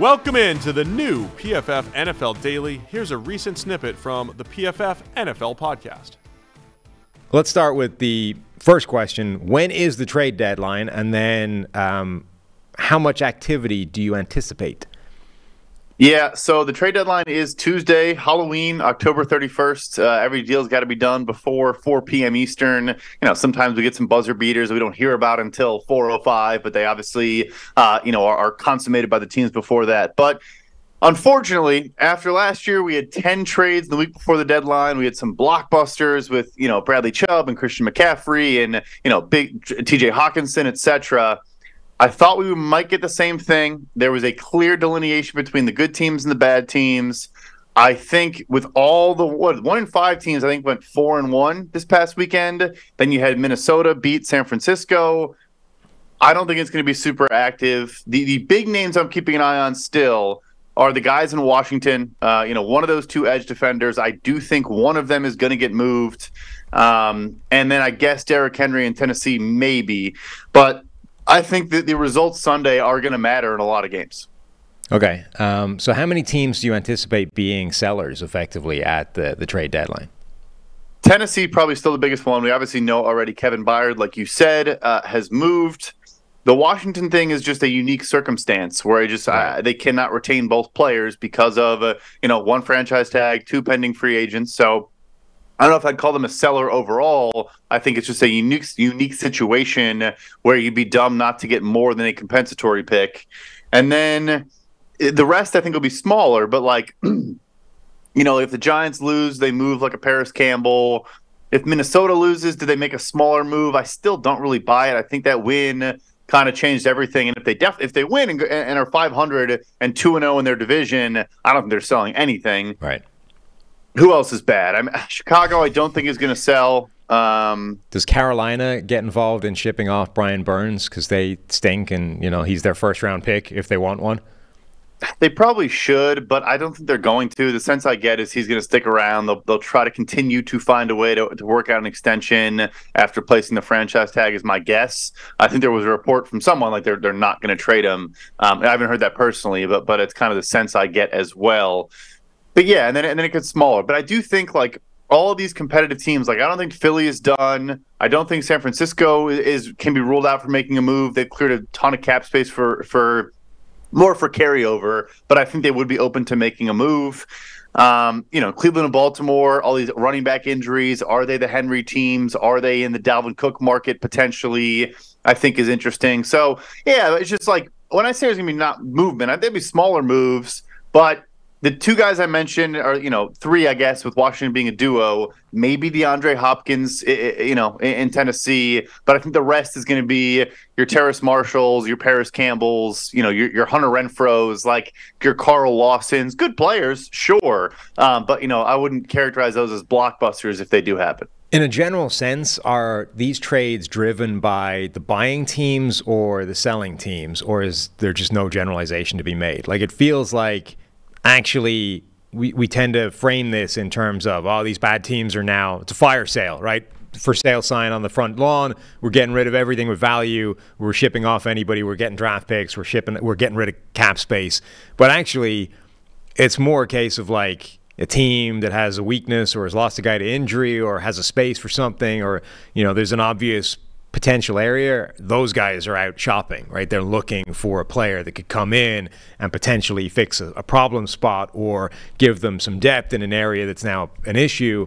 Welcome into the new PFF NFL Daily. Here's a recent snippet from the PFF NFL podcast. Let's start with the first question When is the trade deadline? And then um, how much activity do you anticipate? Yeah, so the trade deadline is Tuesday, Halloween, October 31st. Uh, every deal's got to be done before 4 p.m. Eastern. You know, sometimes we get some buzzer beaters we don't hear about until 4:05, but they obviously, uh, you know, are, are consummated by the teams before that. But Unfortunately, after last year, we had 10 trades the week before the deadline. We had some blockbusters with, you know, Bradley Chubb and Christian McCaffrey and, you know, big TJ Hockenson, etc. I thought we might get the same thing. There was a clear delineation between the good teams and the bad teams. I think with all the what one in five teams, I think went four and one this past weekend. Then you had Minnesota beat San Francisco. I don't think it's going to be super active. The the big names I'm keeping an eye on still are the guys in Washington. Uh, you know, one of those two edge defenders. I do think one of them is going to get moved. Um, and then I guess Derrick Henry in Tennessee maybe, but I think that the results Sunday are going to matter in a lot of games. Okay. Um, so, how many teams do you anticipate being sellers effectively at the, the trade deadline? Tennessee probably still the biggest one. We obviously know already Kevin Byard, like you said, uh, has moved. The Washington thing is just a unique circumstance where I just uh, they cannot retain both players because of uh, you know one franchise tag, two pending free agents. So I don't know if I'd call them a seller overall. I think it's just a unique unique situation where you'd be dumb not to get more than a compensatory pick. And then eh, the rest I think will be smaller, but like you know, if the Giants lose, they move like a Parris Campbell. If Minnesota loses, do they make a smaller move? I still don't really buy it. I think that win kind of changed everything. And if they def- if they win and, and are 500 and 2 and 0 in their division, I don't think they're selling anything. Right who else is bad? I mean, Chicago, I don't think is going to sell. Um, Does Carolina get involved in shipping off Brian Burns because they stink and you know he's their first round pick if they want one? They probably should, but I don't think they're going to. The sense I get is he's going to stick around. They'll, they'll try to continue to find a way to, to work out an extension after placing the franchise tag, is my guess. I think there was a report from someone like they're they're not going to trade him. Um, I haven't heard that personally, but but it's kind of the sense I get as well but yeah, and then and then it gets smaller. But I do think like all of these competitive teams, like I don't think Philly is done. I don't think San Francisco is can be ruled out for making a move. They've cleared a ton of cap space for for more for carryover, but I think they would be open to making a move. Um, you know, Cleveland and Baltimore, all these running back injuries. Are they the Henry teams? Are they in the Dalvin Cook market potentially? I think is interesting. So yeah, it's just like when I say there's gonna be not movement, think be smaller moves, but the two guys I mentioned are, you know, three, I guess, with Washington being a duo. Maybe DeAndre Hopkins, you know, in Tennessee, but I think the rest is going to be your Terrace Marshalls, your Parris Campbells, you know, your, your Hunter Renfrows, like your Carl Lawsons. Good players, sure, um, but you know, I wouldn't characterize those as blockbusters if they do happen. In a general sense, are these trades driven by the buying teams or the selling teams, or is there just no generalization to be made? Like it feels like actually we, we tend to frame this in terms of oh these bad teams are now it's a fire sale right? For sale sign on the front lawn. We're getting rid of everything with value. We're shipping off anybody. We're getting draft picks. We're shipping we're getting rid of cap space. But actually it's more a case of like a team that has a weakness or has lost a guy to injury or has a space for something or you know there's an obvious potential area, those guys are out shopping, right? They're looking for a player that could come in and potentially fix a, a, problem spot or give them some depth in an area that's now an issue,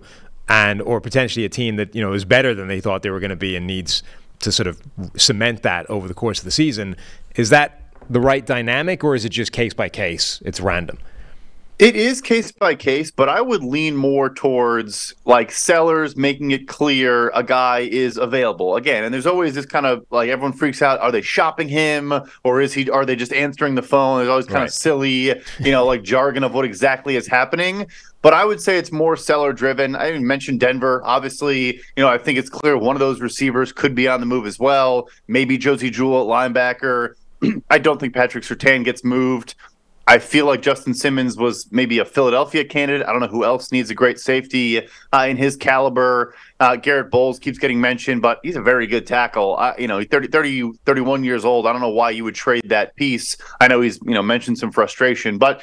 and or potentially a team that you know is better than they thought they were going to be and needs to sort of cement that over the course of the season. Is that the right dynamic, or is it just case by case? It's random. It is case by case, but I would lean more towards like sellers making it clear a guy is available again. And there's always this kind of like everyone freaks out: are they shopping him, or is he? Are they just answering the phone? There's always kind right. of silly, you know, like jargon of what exactly is happening. But I would say it's more seller driven. I even mentioned Denver. Obviously, you know, I think it's clear one of those receivers could be on the move as well. Maybe Josey Jewell at linebacker. I don't think Patrick Surtain gets moved. I feel like Justin Simmons was maybe a Philadelphia candidate. I don't know who else needs a great safety uh, in his caliber. Uh, Garett Bolles keeps getting mentioned, but he's a very good tackle. Uh, you know, 30, 30, 31 years old. I don't know why you would trade that piece. I know he's, you know, mentioned some frustration, but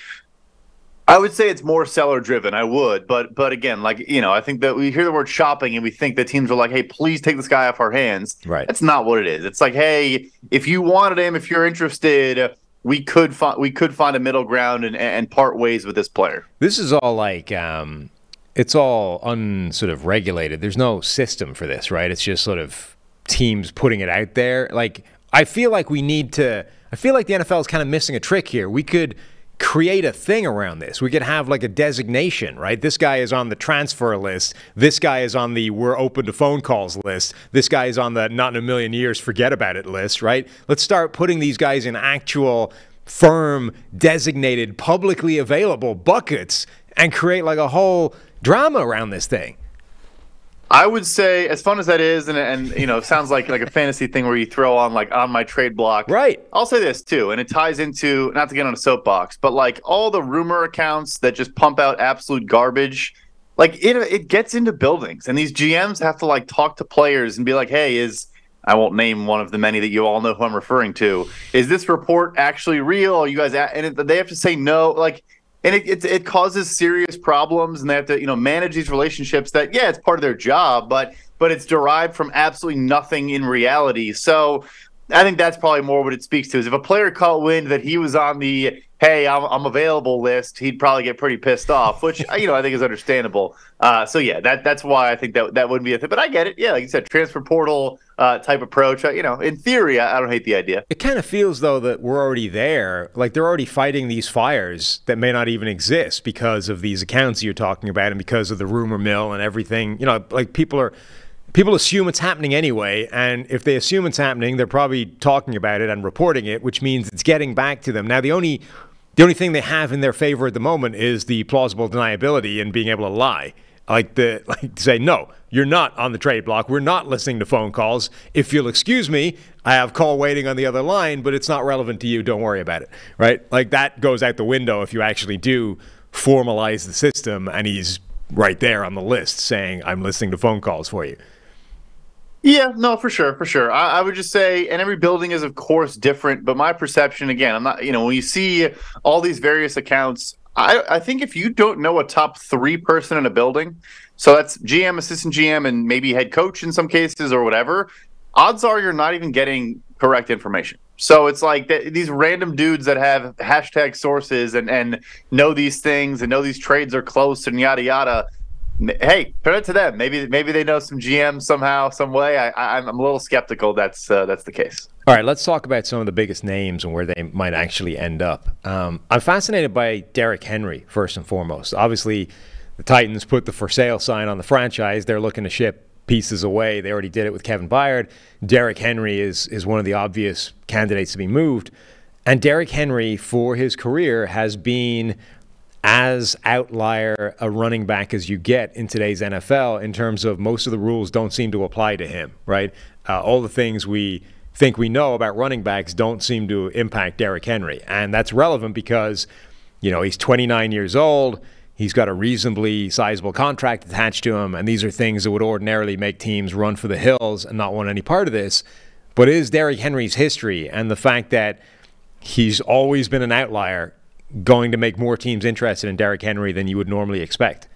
I would say it's more seller driven. I would, but but again, like you know, I think that we hear the word shopping and we think that teams are like, "Hey, please take this guy off our hands." Right. That's not what it is. It's like, "Hey, if you wanted him, if you're interested, we could find we could find a middle ground and and part ways with this player." This is all like um, it's all un sort of regulated. There's no system for this, right? It's just sort of teams putting it out there. Like I feel like we need to. I feel like the NFL is kind of missing a trick here. We could create a thing around this. We could have like a designation, right? This guy is on the transfer list. This guy is on the we're open to phone calls list. This guy is on the not in a million years forget about it list, right? Let's start putting these guys in actual firm designated publicly available buckets and create like a whole drama around this thing. I would say, as fun as that is, and and you know, sounds like like a fantasy thing where you throw on like on my trade block. Right. I'll say this too, and it ties into not to get on a soapbox, but like all the rumor accounts that just pump out absolute garbage. Like it, it gets into buildings, and these GMs have to like talk to players and be like, "Hey, is I won't name one of the many that you all know who I'm referring to. Is this report actually real? Are you guys?" At, and it, they have to say no. Like and it, it, it causes serious problems and they have to you know manage these relationships that yeah it's part of their job but but it's derived from absolutely nothing in reality. So i think that's probably more what it speaks to is if a player caught wind that he was on the hey i'm, I'm available list he'd probably get pretty pissed off which you know i think is understandable uh, so yeah that that's why i think that that wouldn't be a thing but i get it yeah like you said transfer portal uh, type approach. Uh, you know, in theory, I, I don't hate the idea. It kind of feels though that we're already there. Like they're already fighting these fires that may not even exist because of these accounts you're talking about and because of the rumor mill and everything. You know, like people are people assume it's happening anyway. And if they assume it's happening, they're probably talking about it and reporting it, which means it's getting back to them. Now, the only the only thing they have in their favor at the moment is the plausible deniability and being able to lie. Like the like to say no, you're not on the trade block. We're not listening to phone calls. If you'll excuse me, I have call waiting on the other line, but it's not relevant to you. Don't worry about it. Right? Like that goes out the window if you actually do formalize the system and he's right there on the list saying, I'm listening to phone calls for you. Yeah, no, for sure, for sure. I, I, would just say, and every building is, of course, different. But my perception, again, I'm not, you know, when you see all these various accounts, I, I think if you don't know a top three person in a building, so that's GM, assistant GM, and maybe head coach in some cases or whatever. Odds are you're not even getting correct information. So it's like th- these random dudes that have hashtag sources and, and know these things and know these trades are close and yada yada. Hey, credit to them. Maybe maybe they know some GM somehow, some way. I, I'm, I'm a little skeptical. That's uh, that's the case. All right, let's talk about some of the biggest names and where they might actually end up. Um, I'm fascinated by Derrick Henry first and foremost. Obviously, the Titans put the for sale sign on the franchise. They're looking to ship pieces away. They already did it with Kevin Byard. Derrick Henry is is one of the obvious candidates to be moved. And Derrick Henry, for his career, has been as outlier a running back as you get in today's NFL in terms of most of the rules don't seem to apply to him, right? Uh, all the things we think we know about running backs don't seem to impact Derrick Henry. And that's relevant because, you know, he's 29 years old. He's got a reasonably sizable contract attached to him, and these are things that would ordinarily make teams run for the hills and not want any part of this. But is Derrick Henry's history and the fact that he's always been an outlier going to make more teams interested in Derrick Henry than you would normally expect?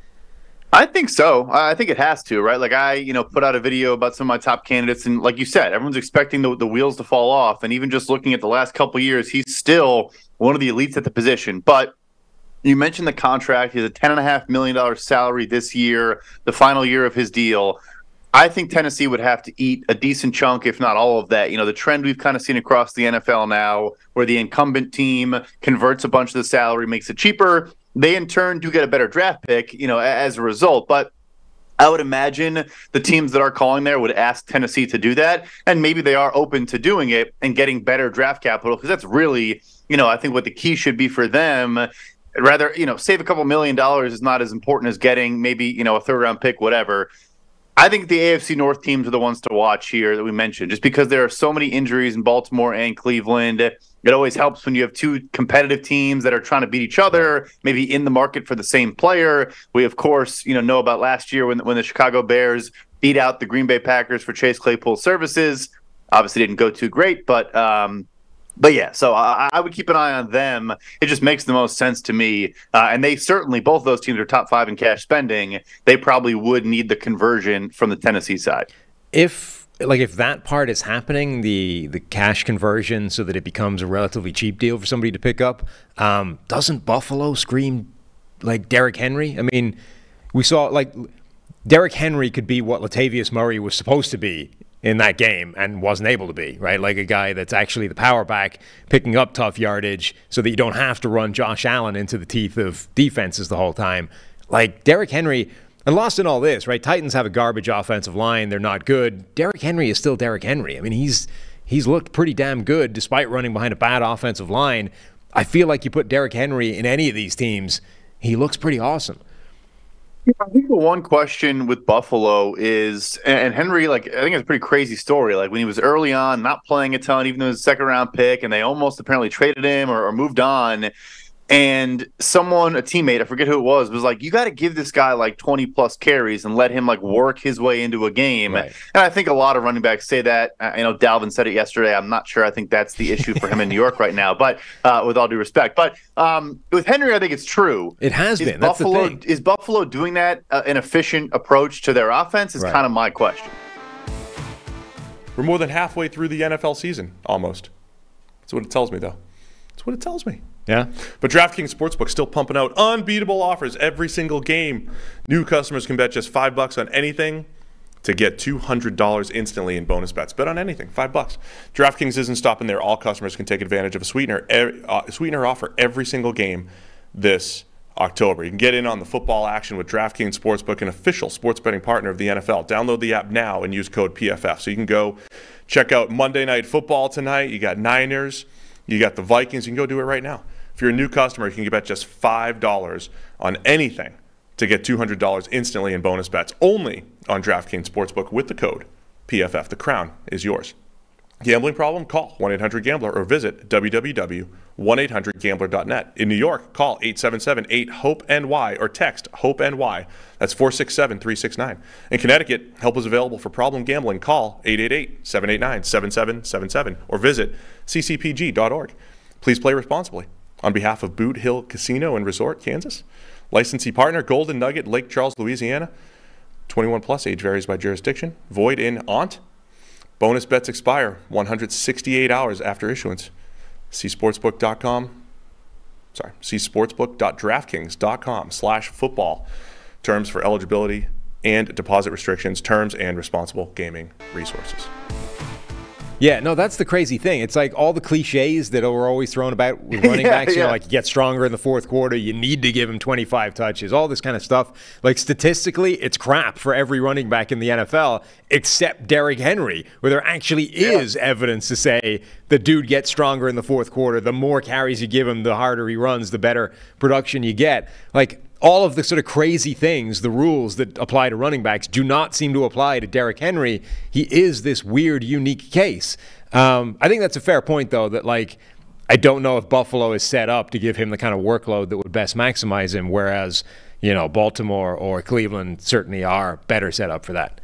I think so. I think it has to, right? Like I, you know, put out a video about some of my top candidates, and like you said, everyone's expecting the, the wheels to fall off. And even just looking at the last couple years, he's still one of the elites at the position. But you mentioned the contract. He has a ten and a half million dollar salary this year, the final year of his deal. I think Tennessee would have to eat a decent chunk, if not all of that. You know, the trend we've kind of seen across the NFL now, where the incumbent team converts a bunch of the salary, makes it cheaper. They in turn do get a better draft pick, you know, as a result. But I would imagine the teams that are calling there would ask Tennessee to do that, and maybe they are open to doing it and getting better draft capital because that's really, you know, I think what the key should be for them rather you know save a couple million dollars is not as important as getting maybe you know a third round pick whatever I think the AFC North teams are the ones to watch here that we mentioned, just because there are so many injuries in Baltimore and Cleveland. It always helps when you have two competitive teams that are trying to beat each other, maybe in the market for the same player. We, of course, you know, know about last year when when the Chicago Bears beat out the Green Bay Packers for Chase Claypool services. Obviously, didn't go too great, but um, but yeah, so I, I, would keep an eye on them. It just makes the most sense to me. Uh, and they certainly, both those teams are top five in cash spending. They probably would need the conversion from the Tennessee side. If like if that part is happening, the the cash conversion, so that it becomes a relatively cheap deal for somebody to pick up, um, doesn't Buffalo scream like Derrick Henry? I mean, we saw like Derrick Henry could be what Latavius Murray was supposed to be in that game and wasn't able to be, right? Like a guy that's actually the power back picking up tough yardage so that you don't have to run Josh Allen into the teeth of defenses the whole time. Like Derrick Henry, and lost in all this, right? Titans have a garbage offensive line. They're not good. Derrick Henry is still Derrick Henry. I mean, he's he's looked pretty damn good despite running behind a bad offensive line. I feel like you put Derrick Henry in any of these teams, he looks pretty awesome. Yeah, I think the one question with Buffalo is, and Henry, like I think it's a pretty crazy story. Like when he was early on, not playing a ton, even though he was a second round pick, and they almost apparently traded him or, or moved on and someone a teammate i forget who it was was like you got to give this guy like 20 plus carries and let him like work his way into a game. Right. and i think a lot of running backs say that. I know dalvin said it yesterday. I'm not sure. I think that's the issue for him in new york right now. But uh, with all due respect but um, with henry i think it's true. It has is been. Buffalo is buffalo doing that uh, an efficient approach to their offense is right. kind of my question. We're more than halfway through the nfl season almost. That's what it tells me though. That's what it tells me yeah. But DraftKings Sportsbook still pumping out unbeatable offers every single game. New customers can bet just five bucks on anything to get $200 instantly in bonus bets. Bet on anything, five bucks. DraftKings isn't stopping there. All customers can take advantage of a sweetener, uh, sweetener offer every single game this October. You can get in on the football action with DraftKings Sportsbook, an official sports betting partner of the NFL. Download the app now and use code PFF. So you can go check out Monday Night Football tonight. You got Niners, you got the Vikings. You can go do it right now. If you're a new customer, you can bet just $5 on anything to get $200 instantly in bonus bets only on DraftKings Sportsbook with the code PFF. The crown is yours. Gambling problem? Call 1 800 Gambler or visit www.1800Gambler.net. In New York, call 877 8 HOPE NY or text HOPE NY. That's 467 369. In Connecticut, help is available for problem gambling. Call 888 789 7777 or visit ccpg.org. Please play responsibly on behalf of Boot Hill Casino and Resort, Kansas. Licensee partner Golden Nugget, Lake Charles, Louisiana. 21 plus age varies by jurisdiction. Void in ONT. Bonus bets expire 168 hours after issuance. See sportsbook.com. Sorry, see sportsbook.draftkings.com slash football. Terms for eligibility and deposit restrictions, terms, and responsible gaming resources. Yeah, no, that's the crazy thing. It's like all the cliches that are always thrown about with running yeah, backs. You know, like you get stronger in the fourth quarter, you need to give him 25 touches, all this kind of stuff. Like statistically, it's crap for every running back in the NFL except Derrick Henry, where there actually is yeah. evidence to say the dude gets stronger in the fourth quarter. The more carries you give him, the harder he runs, the better production you get. Like all of the sort of crazy things, the rules that apply to running backs, do not seem to apply to Derrick Henry. He is this weird, unique case. Um, I think that's a fair point, though, that like I don't know if Buffalo is set up to give him the kind of workload that would best maximize him, whereas you know Baltimore or Cleveland certainly are better set up for that.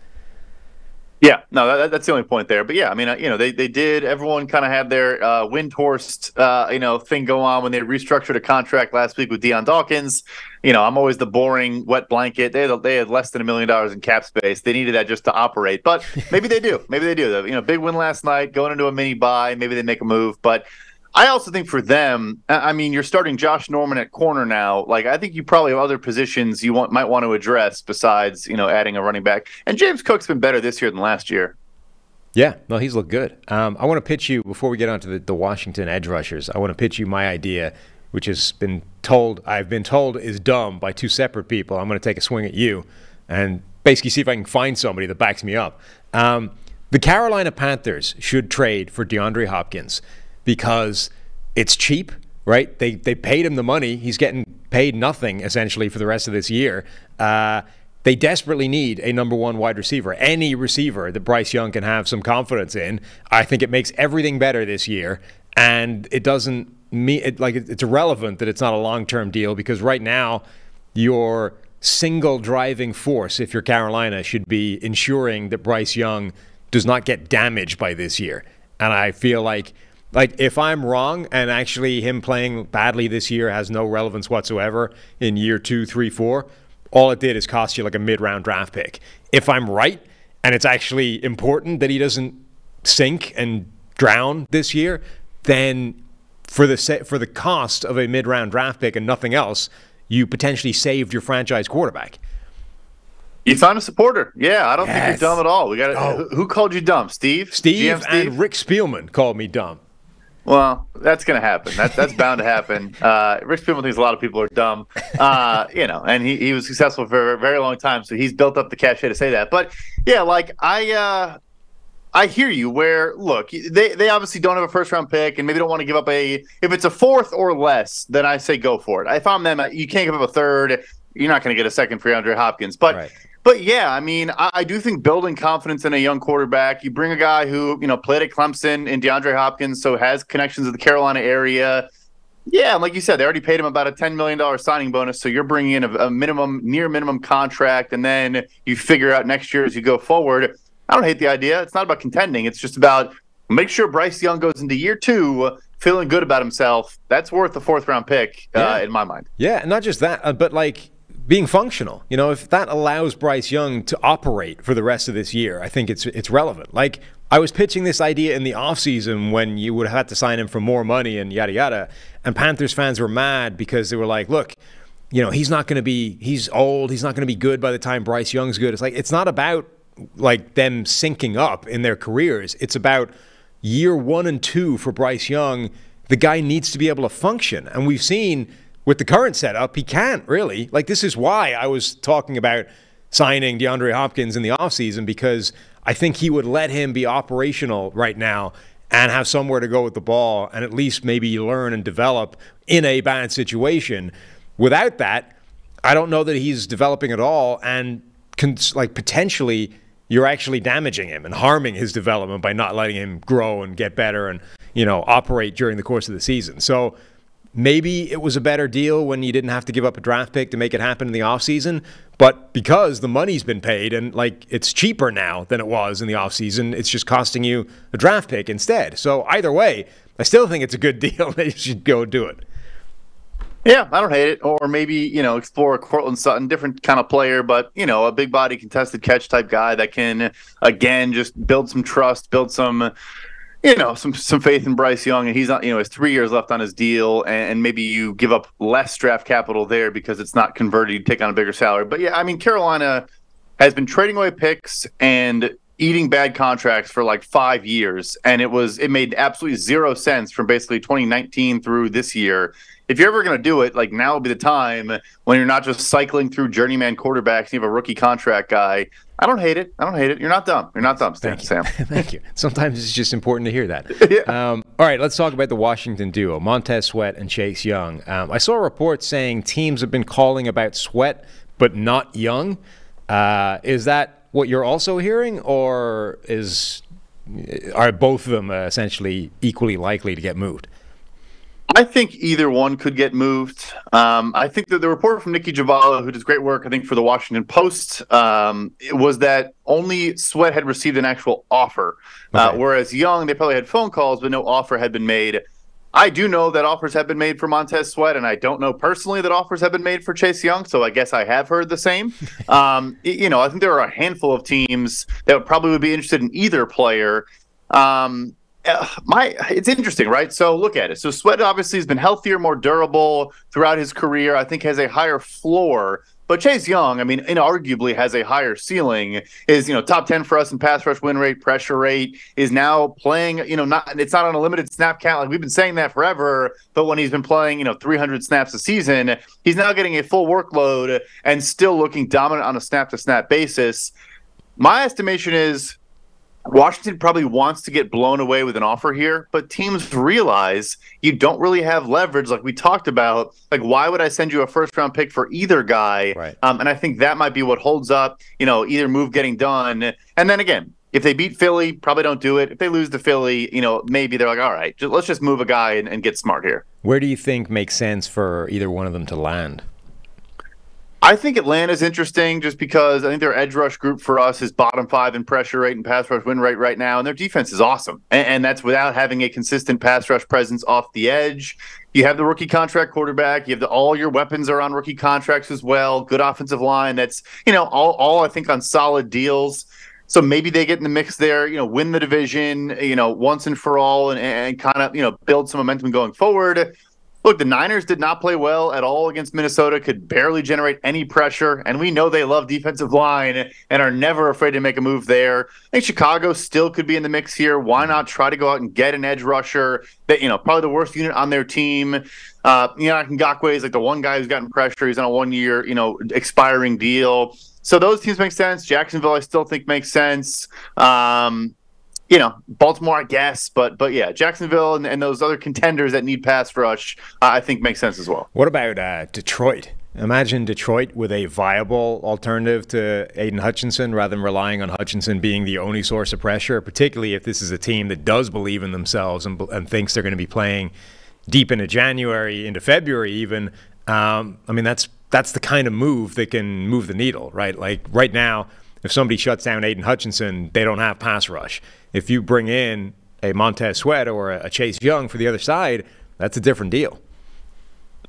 Yeah, no, that, that's the only point there. But yeah, I mean, uh, you know, they, they did. Everyone kind of had their uh, Windhorst, uh, you know, thing go on when they restructured a contract last week with Dion Dawkins. You know, I'm always the boring wet blanket. They had, they had less than a million dollars in cap space. They needed that just to operate. But maybe they do. Maybe they do. You know, big win last night, going into a mini bye. Maybe they make a move. But I also think for them, I mean, you're starting Josh Norman at corner now. Like, I think you probably have other positions you want might want to address besides, you know, adding a running back. And James Cook's been better this year than last year. Yeah, no, he's looked good. Um, I want to pitch you before we get on to the, the Washington edge rushers. I want to pitch you my idea, which has been told I've been told is dumb by two separate people. I'm going to take a swing at you and basically see if I can find somebody that backs me up. Um, the Carolina Panthers should trade for DeAndre Hopkins because it's cheap, right? They they paid him the money. He's getting paid nothing essentially for the rest of this year. Uh, they desperately need a number one wide receiver. Any receiver that Bryce Young can have some confidence in, I think it makes everything better this year. And it doesn't mean it, like it's irrelevant that it's not a long term deal because right now your single driving force, if you're Carolina, should be ensuring that Bryce Young does not get damaged by this year. And I feel like like if I'm wrong and actually him playing badly this year has no relevance whatsoever in year two, three, four, all it did is cost you like a mid round draft pick. If I'm right and it's actually important that he doesn't sink and drown this year, then for the for the cost of a mid round draft pick and nothing else, you potentially saved your franchise quarterback. You found a supporter. Yeah, I don't yes. think you're dumb at all. We got oh. who called you dumb? Steve. Steve, Steve and Rick Spielman called me dumb. Well, that's going to happen. That, that's bound to happen. Uh, Rick Spielman thinks a lot of people are dumb, uh, you know, and he, he was successful for a very long time, so he's built up the cachet to say that. But yeah, like I, uh, I hear you. Where look, they they obviously don't have a first round pick, and maybe don't want to give up a. If it's a fourth or less, then I say go for it. If I'm them, you can't give up a third. You're not going to get a second for Andre Hopkins, but. Right. But yeah, I mean, I, I, do think building confidence in a young quarterback. You bring a guy who you know played at Clemson and DeAndre Hopkins, so has connections to the Carolina area. Yeah, and like you said, they already paid him about a ten million dollar signing bonus. So you're bringing in a, a minimum, near minimum contract, and then you figure out next year as you go forward I don't hate the idea. It's not about contending. It's just about make sure Bryce Young goes into year two feeling good about himself. That's worth the fourth round pick uh, yeah. in my mind. Yeah, not just that, uh, but like being functional. You know, if that allows Bryce Young to operate for the rest of this year, I think it's it's relevant. Like I was pitching this idea in the offseason when you would have had to sign him for more money and yada yada, and Panthers fans were mad because they were like, "Look, you know, he's not going to be he's old, he's not going to be good by the time Bryce Young's good." It's like it's not about like them syncing up in their careers. It's about year one and two for Bryce Young. The guy needs to be able to function. And we've seen with the current setup, he can't really. Like, this is why I was talking about signing DeAndre Hopkins in the offseason because I think he would let him be operational right now and have somewhere to go with the ball and at least maybe learn and develop in a bad situation. Without that, I don't know that he's developing at all and like potentially you're actually damaging him and harming his development by not letting him grow and get better and you know operate during the course of the season. So maybe it was a better deal when you didn't have to give up a draft pick to make it happen in the offseason. But because the money's been paid and like it's cheaper now than it was in the offseason, it's just costing you a draft pick instead. So either way, I still think it's a good deal that you should go do it. Yeah, I don't hate it. Or maybe, you know, explore a Courtland Sutton, different kind of player, but, you know, a big body contested catch type guy that can, again, just build some trust, build some, you know, some some faith in Bryce Young. And he's not, you know, has three years left on his deal. And, and maybe you give up less draft capital there because it's not converted. You take on a bigger salary. But yeah, I mean, Carolina has been trading away picks and eating bad contracts for like five years. And it was, it made absolutely zero sense from basically 2019 through this year if you're ever going to do it, like now would be the time when you're not just cycling through journeyman quarterbacks. You have a rookie contract guy. I don't hate it. I don't hate it. You're not dumb. You're not dumb, Sam. Thank Sam. Thank you. Sometimes it's just important to hear that. yeah. Um, all right, let's talk about the Washington duo, Montez Sweat and Chase Young. Um, I saw a report saying teams have been calling about Sweat, but not Young. Uh, is that what you're also hearing, or is are both of them uh, essentially equally likely to get moved? I think either one could get moved. Um, I think that the report from Nicki Jhabvala, who does great work, I think, for the Washington Post, um, was that only Sweat had received an actual offer, uh, okay. uh, whereas Young, they probably had phone calls, but no offer had been made. I do know that offers have been made for Montez Sweat, and I don't know personally that offers have been made for Chase Young. So I guess I have heard the same. um, you know, I think there are a handful of teams that probably would be interested in either player. Um, uh, my it's interesting, right? So look at it. So Sweat obviously has been healthier, more durable throughout his career. I think has a higher floor. But Chase Young, I mean, inarguably has a higher ceiling. Is you know top ten for us in pass rush win rate, pressure rate. Is now playing. You know, not it's not on a limited snap count. Like we've been saying that forever. But when he's been playing, you know, 300 snaps a season, he's now getting a full workload and still looking dominant on a snap to snap basis. My estimation is Washington probably wants to get blown away with an offer here, but teams realize you don't really have leverage, like we talked about. Like, why would I send you a first round pick for either guy? Right. Um, and I think that might be what holds up, you know, either move getting done. And then again, if they beat Philly, probably don't do it. If they lose to Philly, you know, maybe they're like, all right, just, let's just move a guy and, and get smart here. Where do you think makes sense for either one of them to land? I think Atlanta's interesting just because I think their edge rush group for us is bottom five in pressure rate and pass rush win rate right now, and their defense is awesome. And, and, that's without having a consistent pass rush presence off the edge. You have the rookie contract quarterback. You have the, all your weapons are on rookie contracts as well. Good offensive line. That's you know all all I think on solid deals. So maybe they get in the mix there. You know, win the division. You know, once and for all, and, and kind of you know build some momentum going forward. Look, the Niners did not play well at all against Minnesota, could barely generate any pressure, and we know they love defensive line and are never afraid to make a move there. I think Chicago still could be in the mix here. Why not try to go out and get an edge rusher that, you know, probably the worst unit on their team. Uh, you know, Ngakoue is like the one guy who's gotten pressure. He's on a one year, you know, expiring deal. So those teams make sense. Jacksonville, I still think makes sense. Um, you know, Baltimore, I guess, but but yeah, Jacksonville and, and those other contenders that need pass rush, uh, I think makes sense as well. What about uh, Detroit? Imagine Detroit with a viable alternative to Aidan Hutchinson rather than relying on Hutchinson being the only source of pressure, particularly if this is a team that does believe in themselves and, and thinks they're going to be playing deep into January, into February even. Um, I mean, that's that's the kind of move that can move the needle, right? Like right now, if somebody shuts down Aidan Hutchinson, they don't have pass rush. If you bring in a Montez Sweat or a Chase Young for the other side, that's a different deal.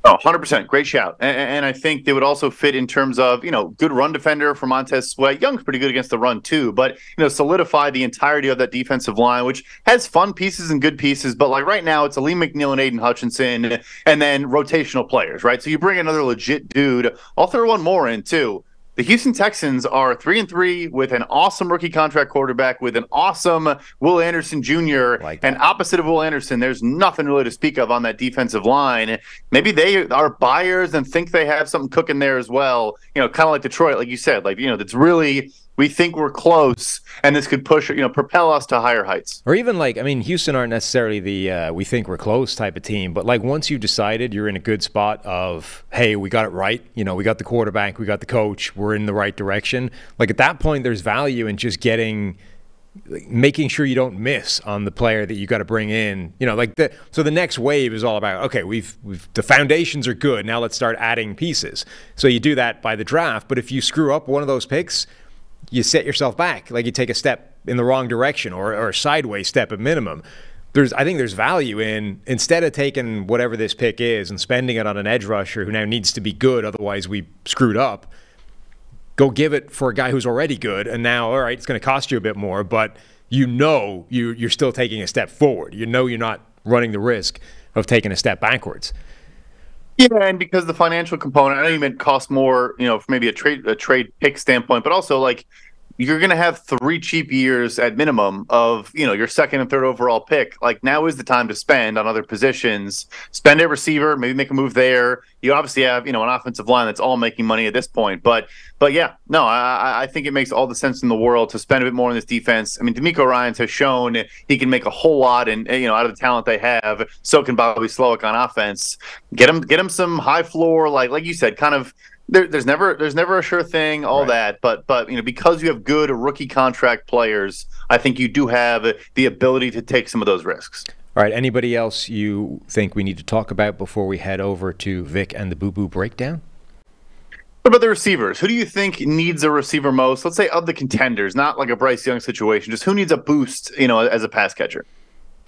Oh, 100%. Great shout. And, and, I think they would also fit in terms of, you know, good run defender for Montez Sweat. Young's pretty good against the run, too. But, you know, solidify the entirety of that defensive line, which has fun pieces and good pieces. But, like, right now, it's Alim McNeill and Aidan Hutchinson and then rotational players, right? So you bring another legit dude. I'll throw one more in, too. The Houston Texans are three and three with an awesome rookie contract quarterback with an awesome Will Anderson Jr. Like and opposite of Will Anderson, there's nothing really to speak of on that defensive line. Maybe they are buyers and think they have something cooking there as well. You know, kind of like Detroit, like you said, like you know, that's really we think we're close and this could push you know propel us to higher heights. Or even like i mean houston aren't necessarily the uh, we think we're close type of team but like once you decided you're in a good spot of hey we got it right you know we got the quarterback we got the coach we're in the right direction like at that point there's value in just getting making sure you don't miss on the player that you got to bring in you know like the so the next wave is all about okay we've we've the foundations are good now let's start adding pieces. So you do that by the draft but if you screw up one of those picks you set yourself back, like you take a step in the wrong direction or, or a sideways step at minimum. There's, I think there's value in instead of taking whatever this pick is and spending it on an edge rusher who now needs to be good, otherwise we screwed up. Go give it for a guy who's already good, and now all right, it's going to cost you a bit more, but you know you you're still taking a step forward. You know you're not running the risk of taking a step backwards. Yeah, and because the financial component, I know you meant cost more, you know, from maybe a trade a trade pick standpoint, but also like you're going to have three cheap years at minimum of you know your second and third overall pick. Like now is the time to spend on other positions. Spend a receiver maybe make a move there. You obviously have you know an offensive line that's all making money at this point but but yeah no i i think it makes all the sense in the world to spend a bit more on this defense. I mean DeMeco Ryans has shown he can make a whole lot and you know out of the talent they have so can Bobby Slowik on offense. Get him get him some high floor like like you said kind of there, there's never there's never a sure thing, all right. that. But but you know because you have good rookie contract players, I think you do have the ability to take some of those risks. All right. Anybody else you think we need to talk about before we head over to Vic and the Boo Boo breakdown? What about the receivers? Who do you think needs a receiver most? Let's say of the contenders, not like a Bryce Young situation. Just who needs a boost, you know, as a pass catcher?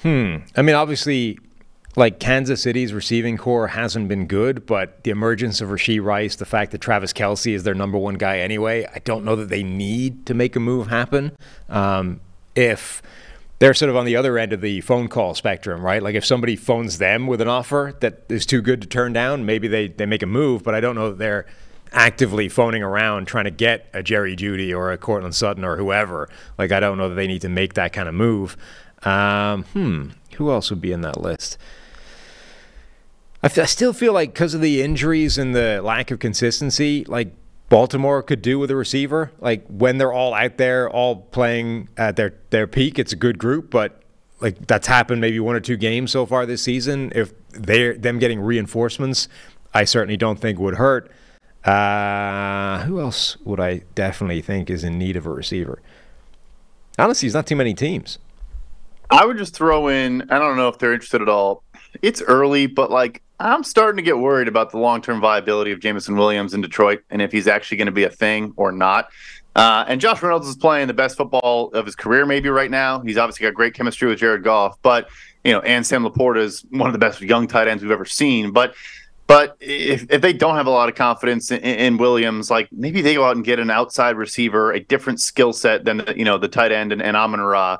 Hmm. I mean, obviously, like Kansas City's receiving corps hasn't been good, but the emergence of Rashee Rice, the fact that Travis Kelce is their number one guy anyway, I don't know that they need to make a move happen. Um, if they're sort of on the other end of the phone call spectrum, right? Like if somebody phones them with an offer that is too good to turn down, maybe they, they make a move, but I don't know that they're actively phoning around trying to get a Jerry Jeudy or a Courtland Sutton or whoever. Like I don't know that they need to make that kind of move. Um, hmm, who else would be in that list? I, still feel like because of the injuries and the lack of consistency, like Baltimore could do with a receiver. Like when they're all out there, all playing at their their peak, it's a good group, but like that's happened maybe one or two games so far this season. If they're them getting reinforcements, I certainly don't think would hurt. Uh, who else would I definitely think is in need of a receiver? Honestly, it's not too many teams. I would just throw in. I don't know if they're interested at all. It's early, but like I'm starting to get worried about the long term viability of Jameson Williams in Detroit and if he's actually going to be a thing or not. Uh, and Josh Reynolds is playing the best football of his career, maybe right now. He's obviously got great chemistry with Jared Goff, but you know, and Sam LaPorta is one of the best young tight ends we've ever seen. But but if, if they don't have a lot of confidence in, in Williams, like maybe they go out and get an outside receiver, a different skill set than the, you know the tight end and, and Amon Ra.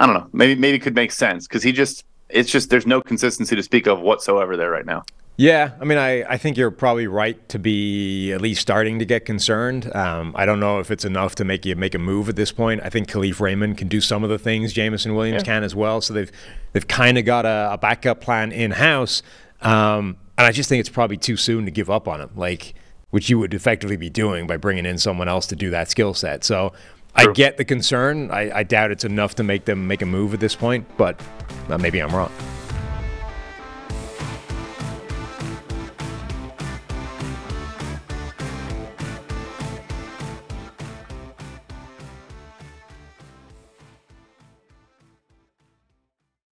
I don't know. Maybe maybe it could make sense because he just it's just there's no consistency to speak of whatsoever there right now. Yeah, I mean, I, I think you're probably right to be at least starting to get concerned. Um, I don't know if it's enough to make you make a move at this point. I think Kalif Raymond can do some of the things Jameson Williams yeah. can as well. So they've they've kind of got a, a, backup plan in house, um, and I just think it's probably too soon to give up on him. Like which you would effectively be doing by bringing in someone else to do that skill set. So True. I get the concern. I, I doubt it's enough to make them make a move at this point, but uh, maybe I'm wrong.